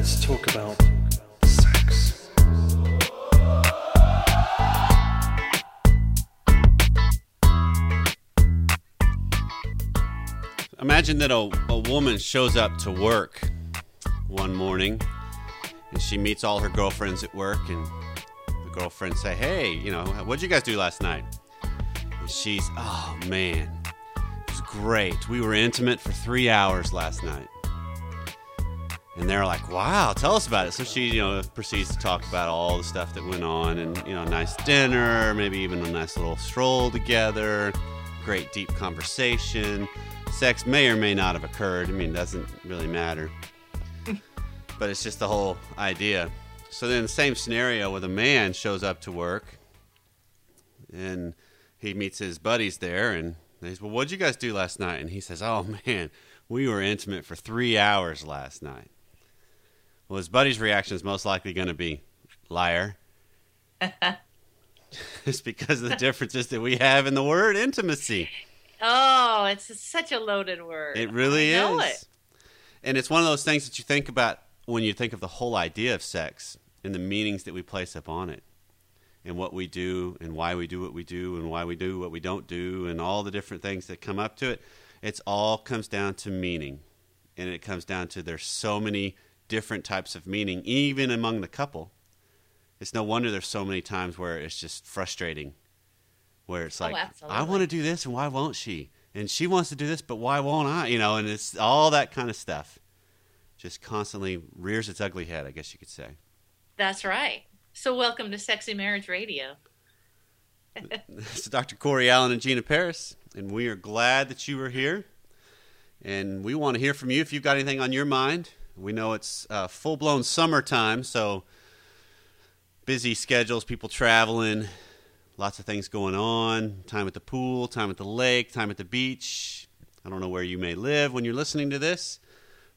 let's talk about sex. Imagine that a, a woman shows up to work one morning and she meets all her girlfriends at work and the girlfriends say, Hey, you know, what'd you guys do last night? And she's, Oh man, it was great. We were intimate for three hours last night. And they're like, Wow, tell us about it. So she, you know, proceeds to talk about all the stuff that went on and, you know, a nice dinner, maybe even a nice little stroll together, great deep conversation. Sex may or may not have occurred. I mean, it doesn't really matter. but it's just the whole idea. So then, the same scenario with a man shows up to work and he meets his buddies there and they say, Well, what'd you guys do last night? And he says, Oh, man, we were intimate for three hours last night. Well, his buddy's reaction is most likely going to be, Liar. it's because of the differences that we have in the word intimacy. Oh, it's such a loaded word. It really I know is. It. And it's one of those things that you think about when you think of the whole idea of sex and the meanings that we place upon it and what we do and why we do what we do and why we do what we don't do and all the different things that come up to it. It's all comes down to meaning. And it comes down to there's so many different types of meaning, even among the couple. It's no wonder there's so many times where it's just frustrating where it's Oh, like, I want to do this, and why won't she? And she wants to do this, but why won't I? You know, and it's all that kind of stuff. Just constantly rears its ugly head, I guess you could say. That's right. So, welcome to Sexy Marriage Radio. This is Dr. Corey Allen and Gina Parris, and we are glad that you are here. And we want to hear from you if you've got anything on your mind. We know it's uh, full blown summertime, so busy schedules, people traveling, lots of things going on. Time at the pool, time at the lake, time at the beach. I don't know where you may live when you're listening to this,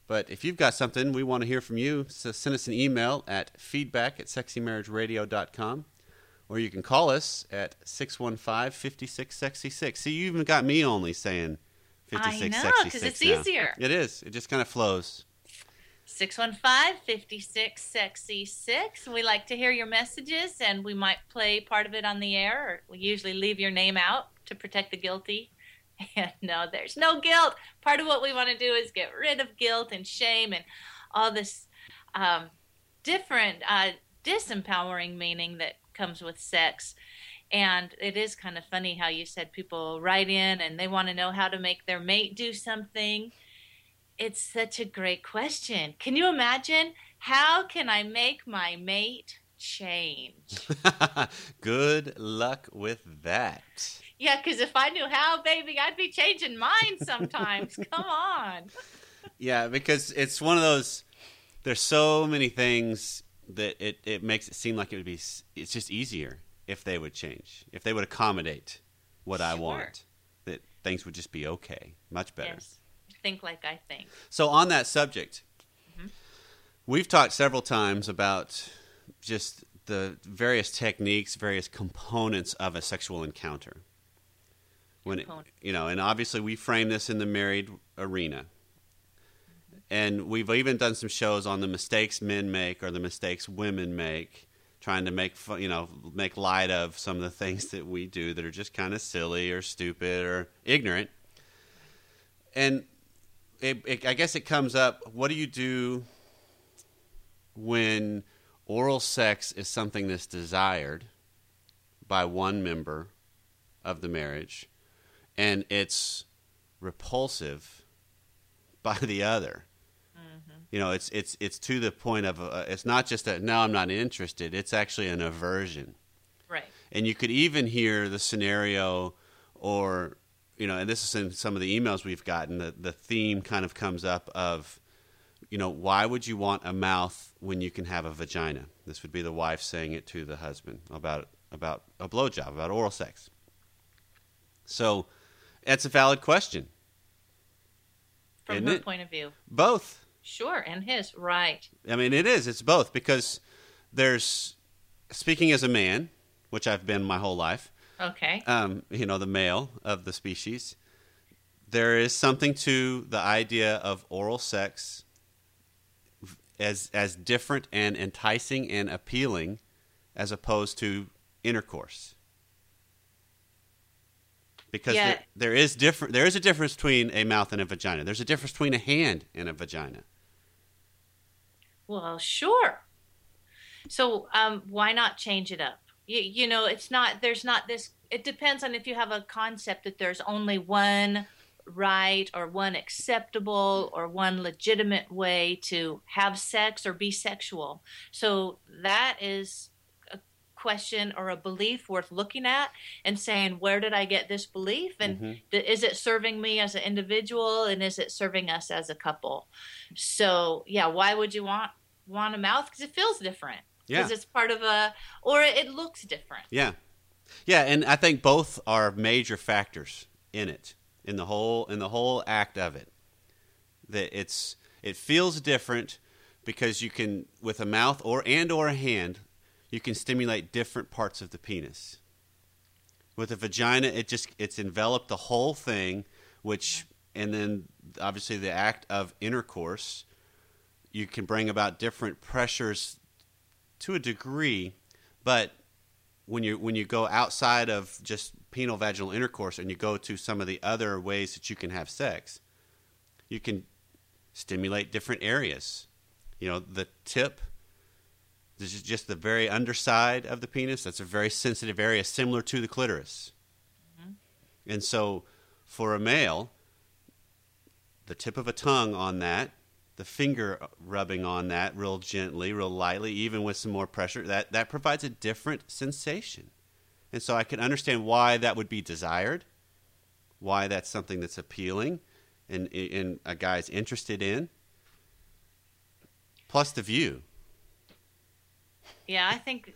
but if you've got something, we want to hear from you. So send us an email at feedback at sexymarriageradio.com or you can call us at 615-5666. See, you even got me only saying 5666 I know, 'cause it's now. easier. It is. It just kind of flows. 615 56 Sexy 6. We like to hear your messages, and we might play part of it on the air, we usually leave your name out to protect the guilty. And no, there's no guilt. Part of what we want to do is get rid of guilt and shame and all this um, different, uh, disempowering meaning that comes with sex. And it is kind of funny how you said people write in and they want to know how to make their mate do something. It's such a great question. Can you imagine? How can I make my mate change? Good luck with that. Yeah, because if I knew how, baby, I'd be changing mine sometimes. Come on. Yeah, because it's one of those. There's so many things that it, it makes it seem like it would be. It's just easier if they would change, if they would accommodate what I want. That things would just be okay, much better. Yes. Think like I think. So on that subject, mm-hmm. we've talked several times about just the various techniques, various components of a sexual encounter. When it, you know, and obviously we frame this in the married arena. Mm-hmm. And we've even done some shows on the mistakes men make or the mistakes women make, trying to make you know make light of some of the things that we do that are just kind of silly or stupid or ignorant. And it, it, I guess it comes up. What do you do when oral sex is something that's desired by one member of the marriage, and it's repulsive by the other? You know, it's it's it's to the point of uh, it's not just that no, I'm not interested. It's actually an aversion Right. and you could even hear the scenario or you know and this is in some of the emails we've gotten the, the theme kind of comes up of you know why would you want a mouth when you can have a vagina this would be the wife saying it to the husband about about a blowjob about oral sex so that's a valid question From her it? point of view. both Sure. And his. Right. I mean, it is. It's both because there's speaking as a man, which I've been my whole life. Okay. Um, you know, the male of the species. There is something to the idea of oral sex as as different and enticing and appealing as opposed to intercourse. Because Yeah. there, there is different there is a difference between a mouth and a vagina. There's a difference between a hand and a vagina. Well, sure. So, um, why not change it up? You, you know, it's not, there's not this, it depends on if you have a concept that there's only one right or one acceptable or one legitimate way to have sex or be sexual. So, that is a question or a belief worth looking at and saying, where did I get this belief? And Mhm. th- is it serving me as an individual and is it serving us as a couple? So yeah, why would you want want a mouth? Because it feels different. Yeah. Because it's part of a, or it looks different. Yeah. Yeah, and I think both are major factors in it, in the whole in the whole act of it. That it's it feels different because you can with a mouth or and or a hand, you can stimulate different parts of the penis. With a vagina, it just it's enveloped the whole thing, which mm-hmm. and then obviously the act of intercourse, you can bring about different pressures to a degree, but when you when you go outside of just penile vaginal intercourse and you go to some of the other ways that you can have sex, you can stimulate different areas. You know, the tip. This is just the very underside of the penis. That's a very sensitive area, similar to the clitoris. Mm-hmm. And so, for a male, the tip of a tongue on that, the finger uh, rubbing on that real gently, real lightly, even with some more pressure, that, that provides a different sensation. And so I can understand why that would be desired, why that's something that's appealing and, and a guy's interested in. Plus the view. Yeah, I think,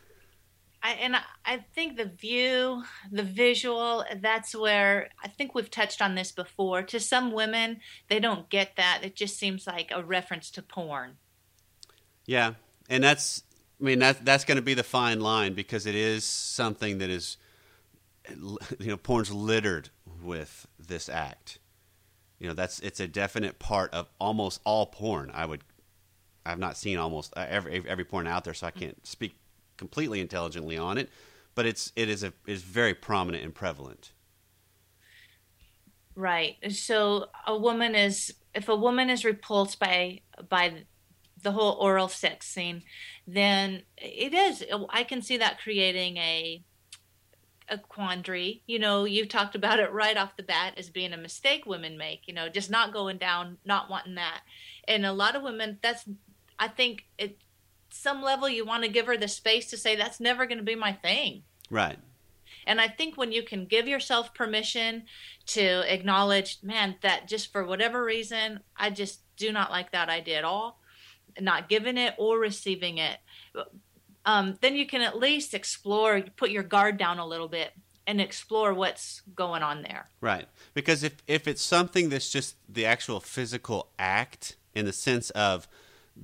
I and I, think the view, the visual, that's where I think we've touched on this before. To some women, they don't get that. It just seems like a reference to porn. Yeah, and that's I mean that that's going to be the fine line because it is something that is you know porn's littered with this act. You know that's it's a definite part of almost all porn. I would I've not seen almost uh, every every porn out there, so I can't speak completely intelligently on it. But it's it is a is very prominent and prevalent. Right. So a woman is if a woman is repulsed by by the whole oral sex scene, then it is I can see that creating a a quandary. You know, you talked about it right off the bat as being a mistake women make, you know, just not going down, not wanting that. And a lot of women that's I think at some level you want to give her the space to say that's never going to be my thing. Right. And I think when you can give yourself permission to acknowledge, man, that just for whatever reason, I just do not like that idea at all, not giving it or receiving it, um, then you can at least explore, put your guard down a little bit and explore what's going on there. Right. Because if, if it's something that's just the actual physical act in the sense of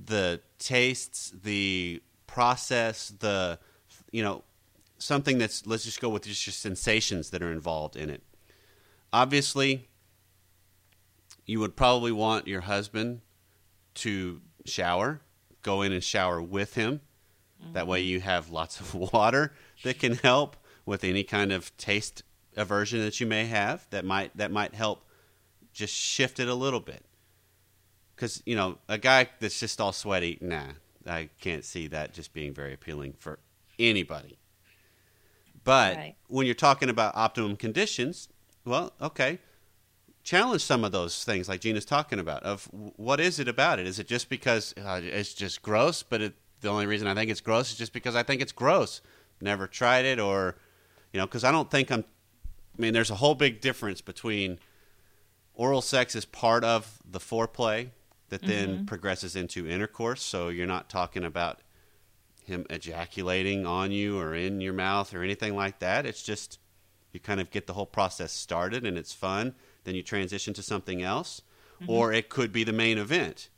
the tastes, the process, the, you know, something that's, let's just go with just your sensations that are involved in it. Obviously, you would probably want your husband to shower, go in and shower with him. That way mm-hmm. you have lots of water that can help with any kind of taste aversion that you may have that might that might help just shift it a little bit because you know a guy that's just all sweaty nah i can't see that just being very appealing for anybody. But Right. when you're talking about optimum conditions well okay challenge some of those things like gina's talking about of what is it about it? Is it just because uh, it's just gross but it, the only reason i think it's gross is just because i think it's gross. Never tried it or you know because i don't think i'm I mean, there's a whole big difference between oral sex is part of the foreplay that then mm-hmm. progresses into intercourse. So you're not talking about him ejaculating on you or in your mouth or anything like that. It's just you kind of get the whole process started and it's fun. Then you transition to something else, mm-hmm. or it could be the main event.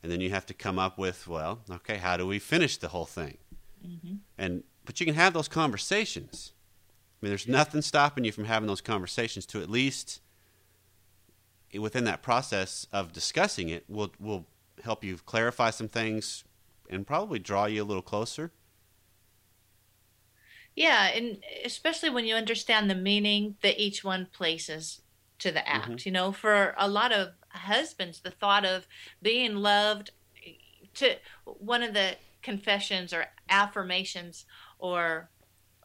And then you have to come up with, well, okay, how do we finish the whole thing? Mm-hmm. And but you can have those conversations. I mean, there's nothing stopping you from having those conversations to at least within that process of discussing it will will help you clarify some things and probably draw you a little closer. Yeah, and especially when you understand the meaning that each one places to the act. Mhm. You know, for a lot of husbands, the thought of being loved to one of the confessions or affirmations or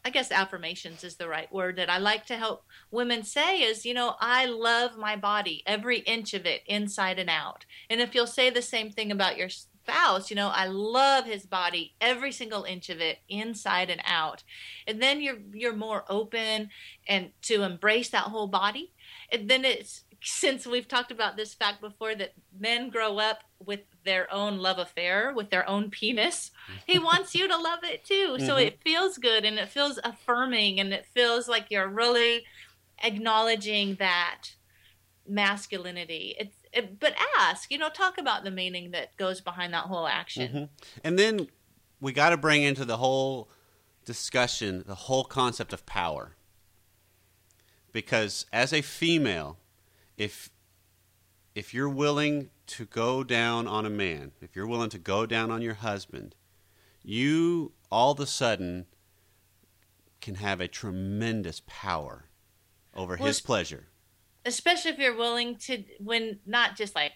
I guess affirmations is the right word that I like to help women say is, you know, I love my body, every inch of it, inside and out. And if you'll say the same thing about your spouse, you know, I love his body, every single inch of it, inside and out. And then you're you're more open and to embrace that whole body. And then it's since we've talked about this fact before that men grow up with their own love affair with their own penis he wants you to love it too so Mhm. it feels good and it feels affirming and it feels like you're really acknowledging that masculinity it's it, but ask you know talk about the meaning that goes behind that whole action Mhm. And then we got to bring into the whole discussion the whole concept of power. Because as a female, if if you're willing to go down on a man, if you're willing to go down on your husband, you all of a sudden can have a tremendous power over Well, his pleasure. especially if you're willing to when not just like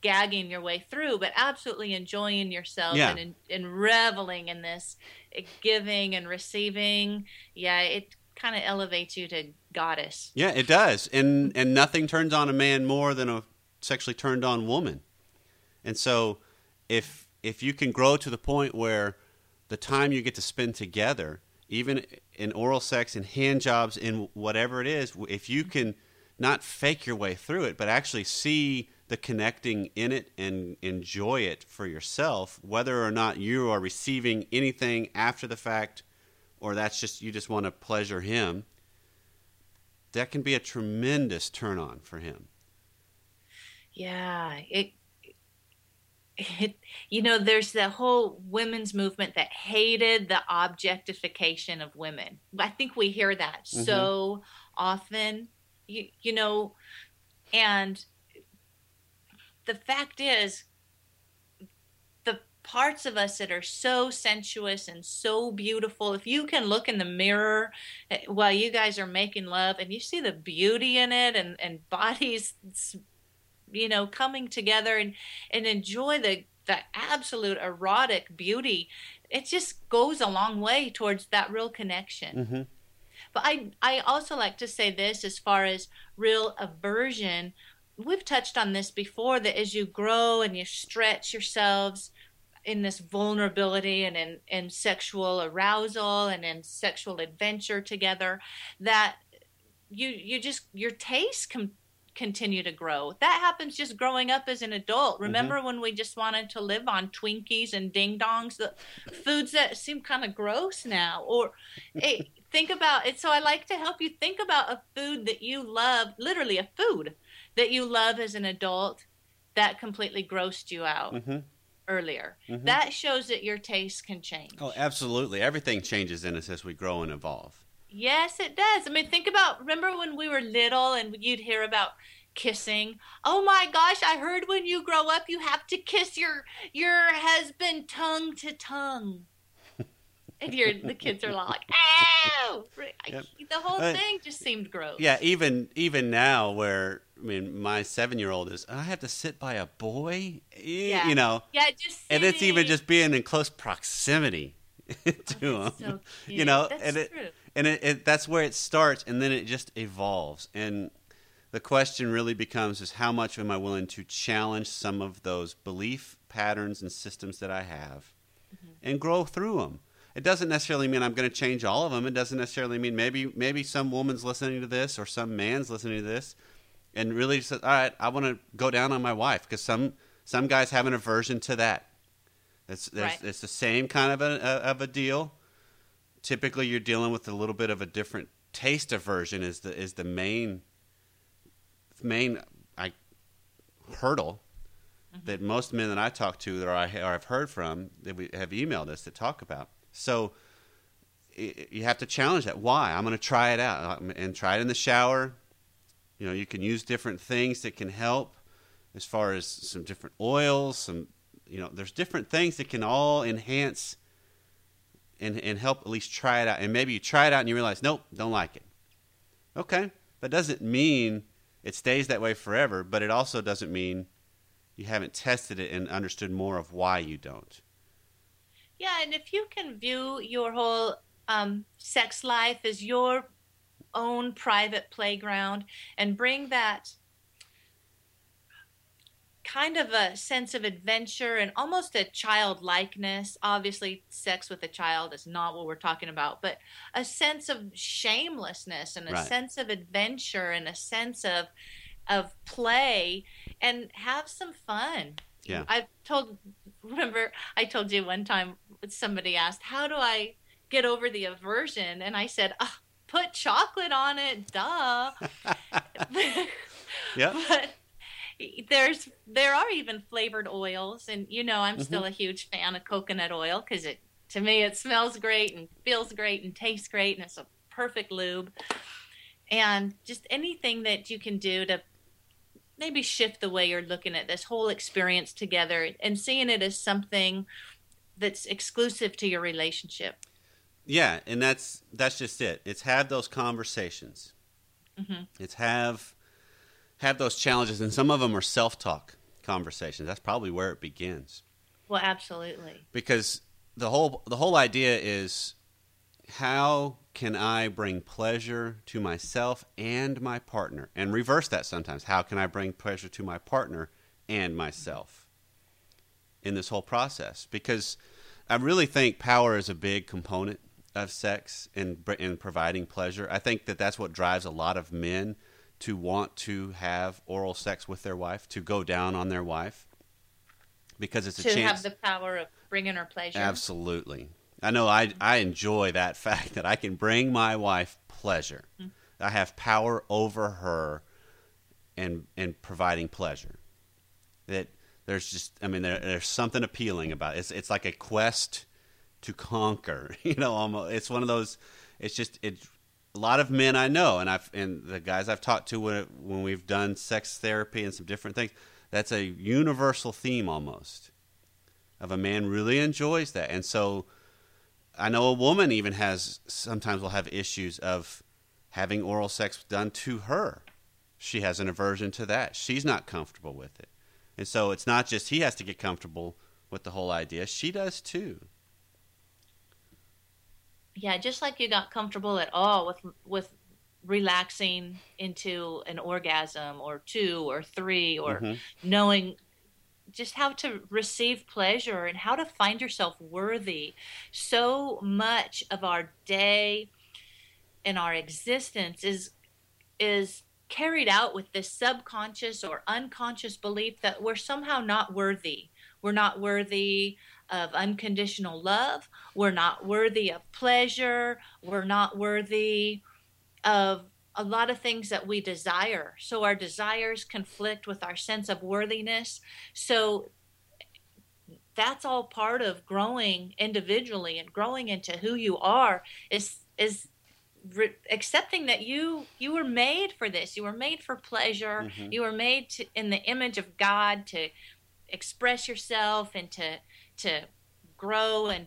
gagging your way through but absolutely enjoying yourself Yeah. and, and reveling in this uh, giving and receiving yeah it kind of elevates you to goddess Yeah, it does, and and nothing turns on a man more than a sexually turned on woman. And so, if if you can grow to the point where the time you get to spend together, even in oral sex, and hand jobs, in whatever it is, if you can not fake your way through it, but actually see the connecting in it and enjoy it for yourself, whether or not you are receiving anything after the fact, or that's just you just want to pleasure him that can be a tremendous turn on for him. yeah it it, you know, there's the whole women's movement that hated the objectification of women. I think we hear that mm-hmm. so often, you, you know, and the fact is, parts of us that are so sensuous and so beautiful, if you can look in the mirror eh, while you guys are making love and you see the beauty in it and, and bodies you know coming together and and enjoy the the absolute erotic beauty it just goes a long way towards that real connection. Mm-hmm. but i i also like to say this as far as real aversion. We've touched on this before that as you grow and you stretch yourselves in this vulnerability and in, in sexual arousal and in sexual adventure together that you you just your taste can continue to grow. That happens just growing up as an adult. Remember when we just wanted to live on twinkies and ding dongs? The foods that seem kind of gross now. Or hey, think about it so i like to help you think about a food that you love literally a food that you love as an adult that completely grossed you out. Mm-hmm. Earlier Mhm. that shows that your taste can change Oh, absolutely. Everything changes in us as we grow and evolve. Yes, it does. I mean, think about remember when we were little and you'd hear about kissing. Oh my gosh, I heard when you grow up you have to kiss your your husband tongue to tongue. And you're, the kids are like, "Ow!" Yep. The whole Uh, thing just seemed gross. Yeah, even even now, where I mean, my seven year old is, I have to sit by a boy, Yeah. you know, Yeah, just and it's even just being in close proximity to him. Oh, That's so you know, That's and it, true. and it, it that's where it starts, and then it just evolves. And the question really becomes: is how much am I willing to challenge some of those belief patterns and systems that I have, Mm-hmm. and grow through them? It doesn't necessarily mean I'm going to change all of them. It doesn't necessarily mean maybe maybe some woman's listening to this or some man's listening to this, and really says, "All right, I want to go down on my wife," because some some guys have an aversion to that. It's Right. it's the same kind of a of a deal. Typically, you're dealing with a little bit of a different taste aversion. Is the is the main main I hurdle mm-hmm. that most men that I talk to that I or I've heard from that we have emailed us to talk about. So you have to challenge that. Why? I'm going to try it out and try it in the shower. You know, you can use different things that can help. as far as some different oils, some you know, there's different things that can all enhance and and help at least try it out. And maybe you try it out and you realize, nope, don't like it. Okay, that doesn't mean it stays that way forever, but it also doesn't mean you haven't tested it and understood more of why you don't. Yeah, and if you can view your whole um, sex life as your own private playground and bring that kind of a sense of adventure and almost a childlikeness. Obviously, sex with a child is not what we're talking about, but a sense of shamelessness and a Right. sense of adventure and a sense of of play and have some fun. Yeah. I've told remember I told you one time somebody asked, "How do I get over the aversion?" and I said, "Ah, "Put chocolate on it, duh." Yep. but there's there are even flavored oils and you know i'm still mm-hmm. a huge fan of coconut oil because it to me it smells great and feels great and tastes great and it's a perfect lube and just anything that you can do to maybe shift the way you're looking at this whole experience together and seeing it as something that's exclusive to your relationship Yeah, and that's that's just it. It's have those conversations. Mhm. It's have have those challenges, and some of them are self talk conversations. That's probably where it begins. well absolutely because the whole the whole idea is how can I bring pleasure to myself and my partner, and reverse that sometimes. How can I bring pleasure to my partner and myself in this whole process? Because I really think power is a big component of sex and in providing pleasure. I think that that's what drives a lot of men to want to have oral sex with their wife, to go down on their wife, because it's a chance to have the power of bringing her pleasure Absolutely. I know I, I enjoy that fact that I can bring my wife pleasure. Mm-hmm. I have power over her and and providing pleasure. That there's just I mean there, there's something appealing about it. It's it's like a quest to conquer, you know, almost it's one of those it's just it's a lot of men I know and I've and the guys I've talked to when when we've done sex therapy and some different things, that's a universal theme almost of a man really enjoys that. And so I know a woman even has sometimes will have issues of having oral sex done to her. She has an aversion to that. She's not comfortable with it. And so it's not just he has to get comfortable with the whole idea, she does too. Yeah just like you got comfortable at all with with relaxing into an orgasm or two or three or Mhm. knowing just how to receive pleasure and how to find yourself worthy so much of our day and our existence is is carried out with this subconscious or unconscious belief that we're somehow not worthy we're not worthy of unconditional love we're not worthy of pleasure we're not worthy of a lot of things that we desire. So our desires conflict with our sense of worthiness. So that's all part of growing individually and growing into who you are is is re- accepting that you you were made for this. You were made for pleasure. Mhm. You were made to, in the image of God to express yourself and to to grow and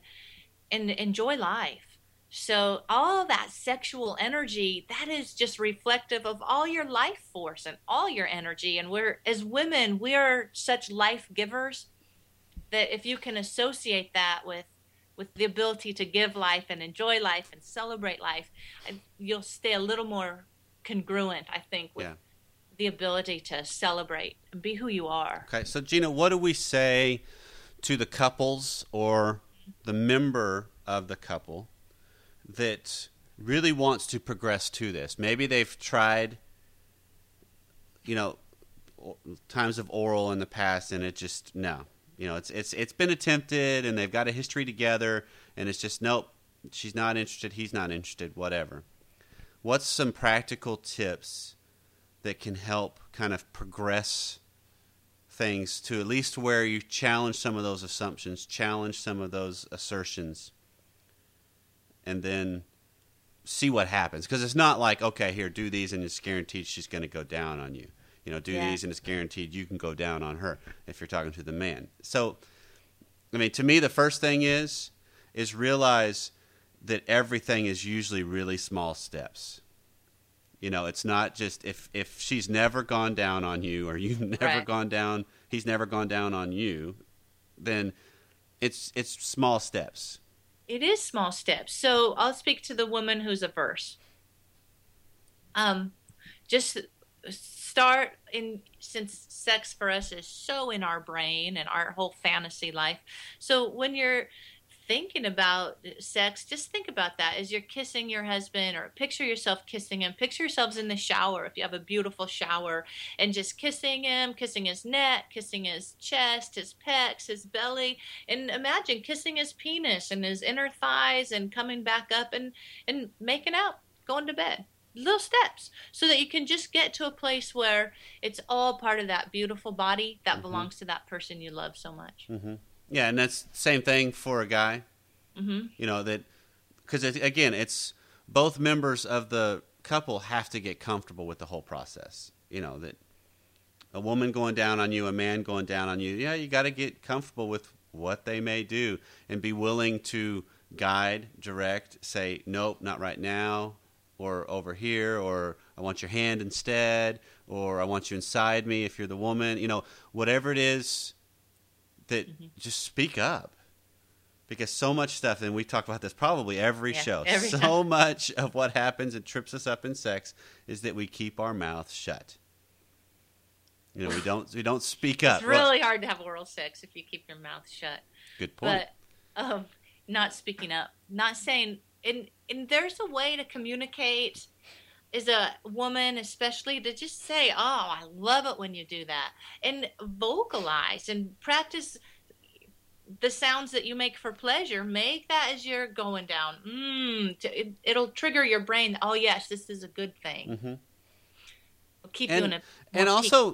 and enjoy life. So all that sexual energy, that is just reflective of all your life force and all your energy. And we're as women, we are such life givers that if you can associate that with with the ability to give life and enjoy life and celebrate life, you'll stay a little more congruent, I think, with Yeah. the ability to celebrate and be who you are. Okay, so Gina, what do we say to the couples or the member of the couple that really wants to progress to this? Maybe they've tried, you know, times of oral in the past, and it just no, you know, it's it's it's been attempted, and they've got a history together, and it's just nope, she's not interested, he's not interested, whatever. What's some practical tips that can help kind of progress? Things to at least where you challenge some of those assumptions, challenge some of those assertions, and then see what happens. Because it's not like, okay, here, do these, and it's guaranteed she's going to go down on you. You know, do Yeah. these and it's guaranteed you can go down on her if you're talking to the man. So, I mean, to me, the first thing is is realize that everything is usually really small steps. You know, it's not just if if she's never gone down on you or you've never Right. gone down, he's never gone down on you, then it's it's small steps. It is small steps. So I'll speak to the woman who's averse. Um, just start in since sex for us is so in our brain and our whole fantasy life. So when you're thinking about sex, just think about that as you're kissing your husband or picture yourself kissing him. Picture yourselves in the shower if you have a beautiful shower and just kissing him, kissing his neck, kissing his chest, his pecs, his belly, and imagine kissing his penis and his inner thighs and coming back up and and making out, going to bed. Little steps so that you can just get to a place where it's all part of that beautiful body that Mhm. belongs to that person you love so much. hmm Yeah, and that's the same thing for a guy. hmm You know that because it, again, it's both members of the couple have to get comfortable with the whole process. You know that a woman going down on you, a man going down on you. Yeah, you got to get comfortable with what they may do and be willing to guide, direct, say nope, not right now, or over here, or I want your hand instead, or I want you inside me if you're the woman. You know, whatever it is that Mm-hmm. just speak up because so much stuff and we talk about this probably every Yeah, show every so time. much of what happens and trips us up in sex is that we keep our mouth shut you know we don't we don't speak up It's Well, really hard to have oral sex if you keep your mouth shut. good point But um, not speaking up, not saying, and and there's a way to communicate. As a woman, especially, to just say, "Oh, I love it when you do that," and vocalize and practice the sounds that you make for pleasure. Make that as you're going down. Mm, to, it, it'll trigger your brain. Oh yes, this is a good thing. hmm keep And- in a and also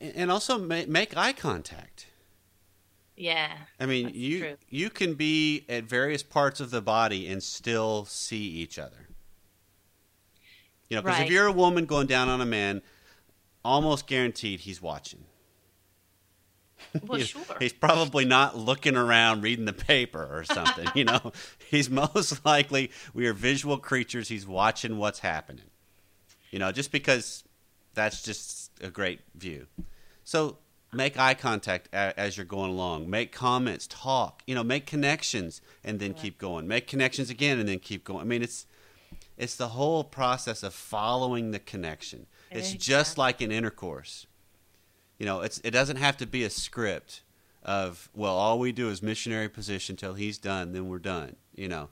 and also make, make eye contact yeah, i mean you true. you can be at various parts of the body and still see each other you know because if you're a woman going down on a man almost guaranteed he's watching well, You- sure. He's probably not looking around reading the paper or something, you know. He's most likely we are visual creatures. He's watching what's happening. You know, just because that's just a great view. So make eye contact a- as you're going along. Make comments, talk, you know, make connections and then keep going. Make connections again and then keep going. I mean, it's it's the whole process of following the connection. It's just like an intercourse. You know, it's it doesn't have to be a script of well, all we do is missionary position till he's done, then we're done. You know,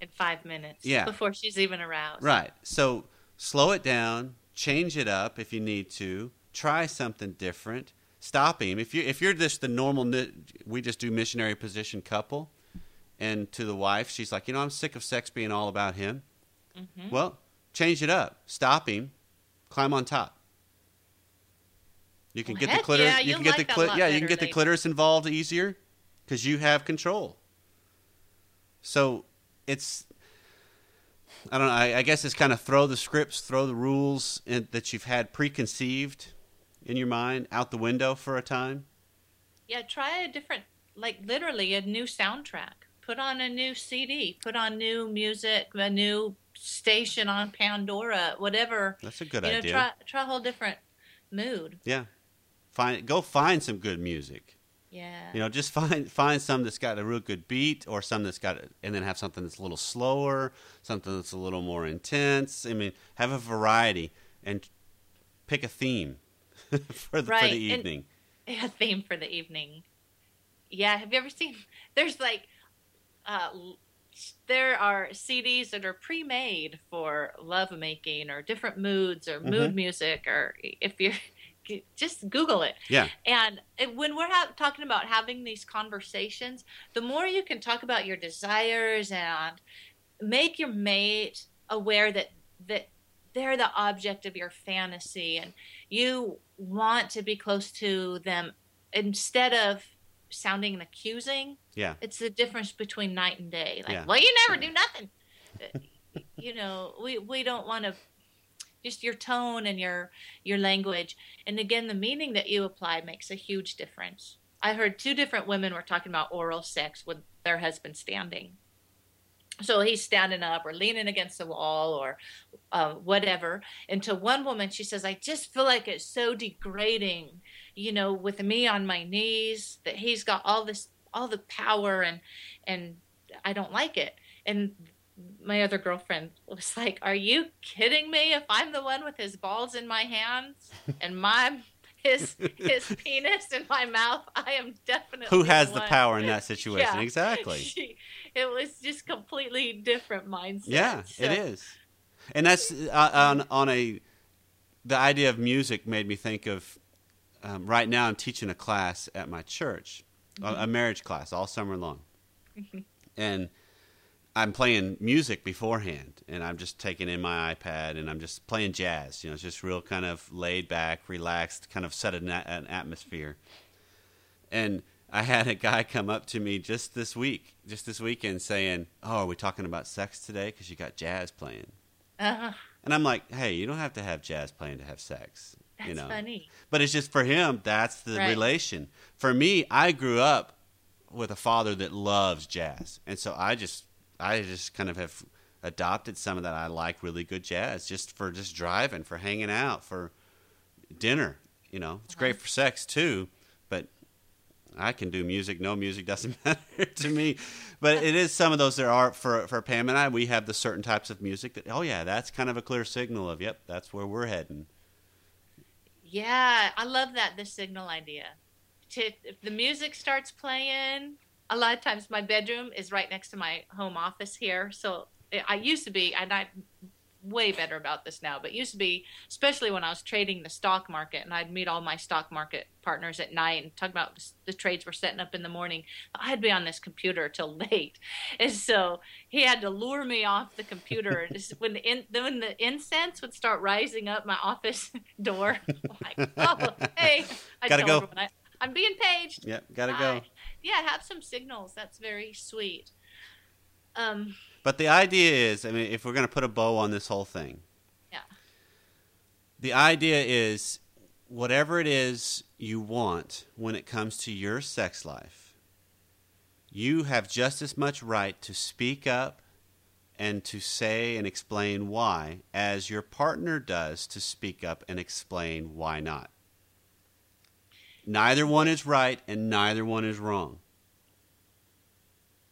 in five minutes. Yeah. Before she's even aroused. right? So slow it down, change it up if you need to, try something different. Stop him if you if you're just the normal. We just do missionary position couple, and to the wife, she's like, you know, I'm sick of sex being all about him. Mhm. Well, change it up. Stop him. Climb on top. You can Well, get the clitoris. yeah, you can get like the lot Yeah, you can get the clitoris involved easier because you have control. So it's. I don't know. I, I guess it's kind of throw the scripts, throw the rules in, that you've had preconceived in your mind out the window for a time. Yeah, try a different, like literally a new soundtrack. Put on a new CD. Put on new music. A new station on Pandora. Whatever. That's a good you know, idea. try try a whole different mood. yeah, find go find some good music. Yeah. You know, just find find some that's got a real good beat, or some that's got, and then have something that's a little slower, something that's a little more intense. I mean, have a variety and pick a theme for the Right, for the evening. a theme for the evening. Yeah, have you ever seen? There's like, uh, there are CDs that are pre-made for lovemaking or different moods or mood mm-hmm. music, or if you're just Google it. Yeah, And when we're ha- talking about having these conversations, the more you can talk about your desires and make your mate aware that that they're the object of your fantasy and you want to be close to them instead of sounding and accusing. yeah, It's the difference between night and day. Like, Yeah. well, you never do nothing. You know, we we don't want to just your tone and your your language and again the meaning that you apply makes a huge difference i heard two different women were talking about oral sex with their husband standing so he's standing up or leaning against the wall or uh, whatever and to one woman she says i just feel like it's so degrading you know with me on my knees that he's got all this all the power and and i don't like it and my other girlfriend was like, "Are you kidding me? If I'm the one with his balls in my hands and my his his penis in my mouth, I am definitely Who has the one. power in that situation? Yeah. Exactly. She, it was just completely different mindset. Yeah, So- it is, and that's uh, on on a. The idea of music made me think of. Um, right now, I'm teaching a class at my church, a, a marriage class, all summer long, and I'm playing music beforehand, and I'm just taking in my iPad and I'm just playing jazz. You know, it's just real kind of laid back, relaxed, kind of set an, an atmosphere. And I had a guy come up to me just this week, just this weekend, saying, "Oh, are we talking about sex today? Because you got jazz playing." Uh, And I'm like, "Hey, you don't have to have jazz playing to have sex." That's you know, funny. but it's just for him. That's the Right. relation. For me, I grew up with a father that loves jazz, and so I just, I just kind of have adopted some of that. I like really good jazz, just for just driving, for hanging out, for dinner. You know, it's great uh-huh. for sex too, but I can do music. No music doesn't matter to me. But it is some of those there are for for Pam and I. We have the certain types of music that oh yeah, that's kind of a clear signal of yep, that's where we're heading. Yeah, I love that the signal idea. To, if the music starts playing, a lot of times my bedroom is right next to my home office here. So I- I used to be, and I'm way better about this now, but used to be, especially when I was trading the stock market and I'd meet all my stock market partners at night and talk about the trades we're setting up in the morning. I'd be on this computer till late. And so he had to lure me off the computer. When the in, when the incense would start rising up my office door, I'm like, oh, hey, I Gotta go. I, I'm being paged. Yep, gotta go. Yeah, have some signals. That's very sweet. Um, But the idea is, I mean, if we're going to put a bow on this whole thing, Yeah. The idea is whatever it is you want when it comes to your sex life, you have just as much right to speak up and to say and explain why as your partner does to speak up and explain why not. Neither one is right and neither one is wrong.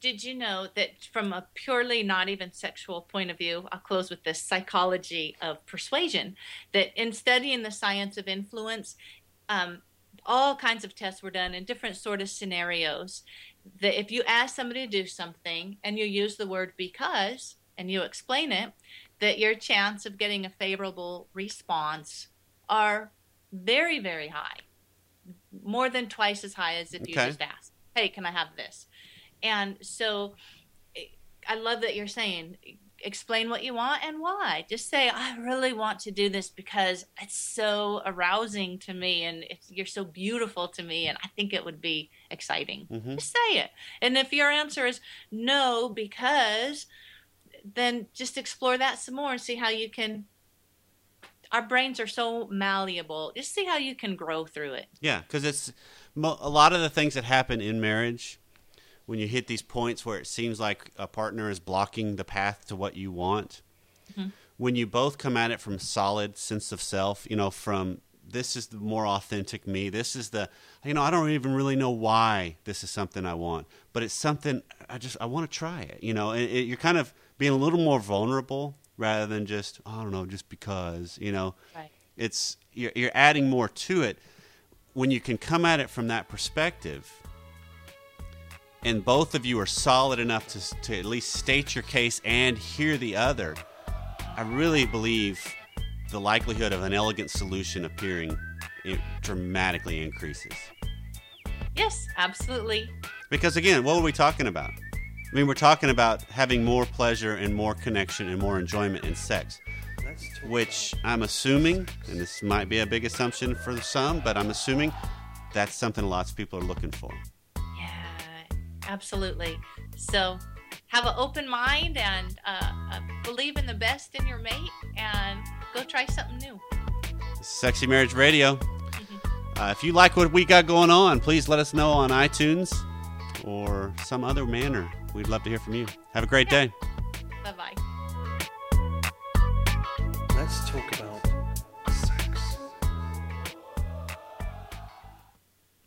Did you know that from a purely not even sexual point of view, I'll close with this psychology of persuasion, that in studying the science of influence, um, all kinds of tests were done in different sort of scenarios. That if you ask somebody to do something and you use the word because and you explain it, that your chance of getting a favorable response are very, very high. More than twice as high as if you just ask, hey, can I have this? And so eh, I love that you're saying explain what you want and why. Just say I really want to do this because it's so arousing to me and it's, you're so beautiful to me and I think it would be exciting. Mhm. Just say it. And if your answer is no because then just explore that some more and see how you can our brains are so malleable. Just see how you can grow through it. Yeah, because it's a lot of the things that happen in marriage when you hit these points where it seems like a partner is blocking the path to what you want. Mm-hmm. When you both come at it from solid sense of self, you know, from this is the more authentic me. This is the, you know, I don't even really know why this is something I want, but it's something I just I want to try it. You know, and it, you're kind of being a little more vulnerable rather than just oh, I don't know, just because. You know, Right. it's you're, you're adding more to it when you can come at it from that perspective and both of you are solid enough to, to at least state your case and hear the other i really believe the likelihood of an elegant solution appearing it dramatically increases Yes, absolutely. because again what were we talking about i mean we're talking about having more pleasure and more connection and more enjoyment in sex which I'm assuming, and this might be a big assumption for some, but I'm assuming that's something lots of people are looking for. Yeah, absolutely. So have an open mind and uh, uh, believe in the best in your mate and go try something new. Sexy Marriage Radio. Uh, if you like what we got going on, please let us know on iTunes or some other manner. We'd love to hear from you. Have a great day. Bye bye. Let's talk about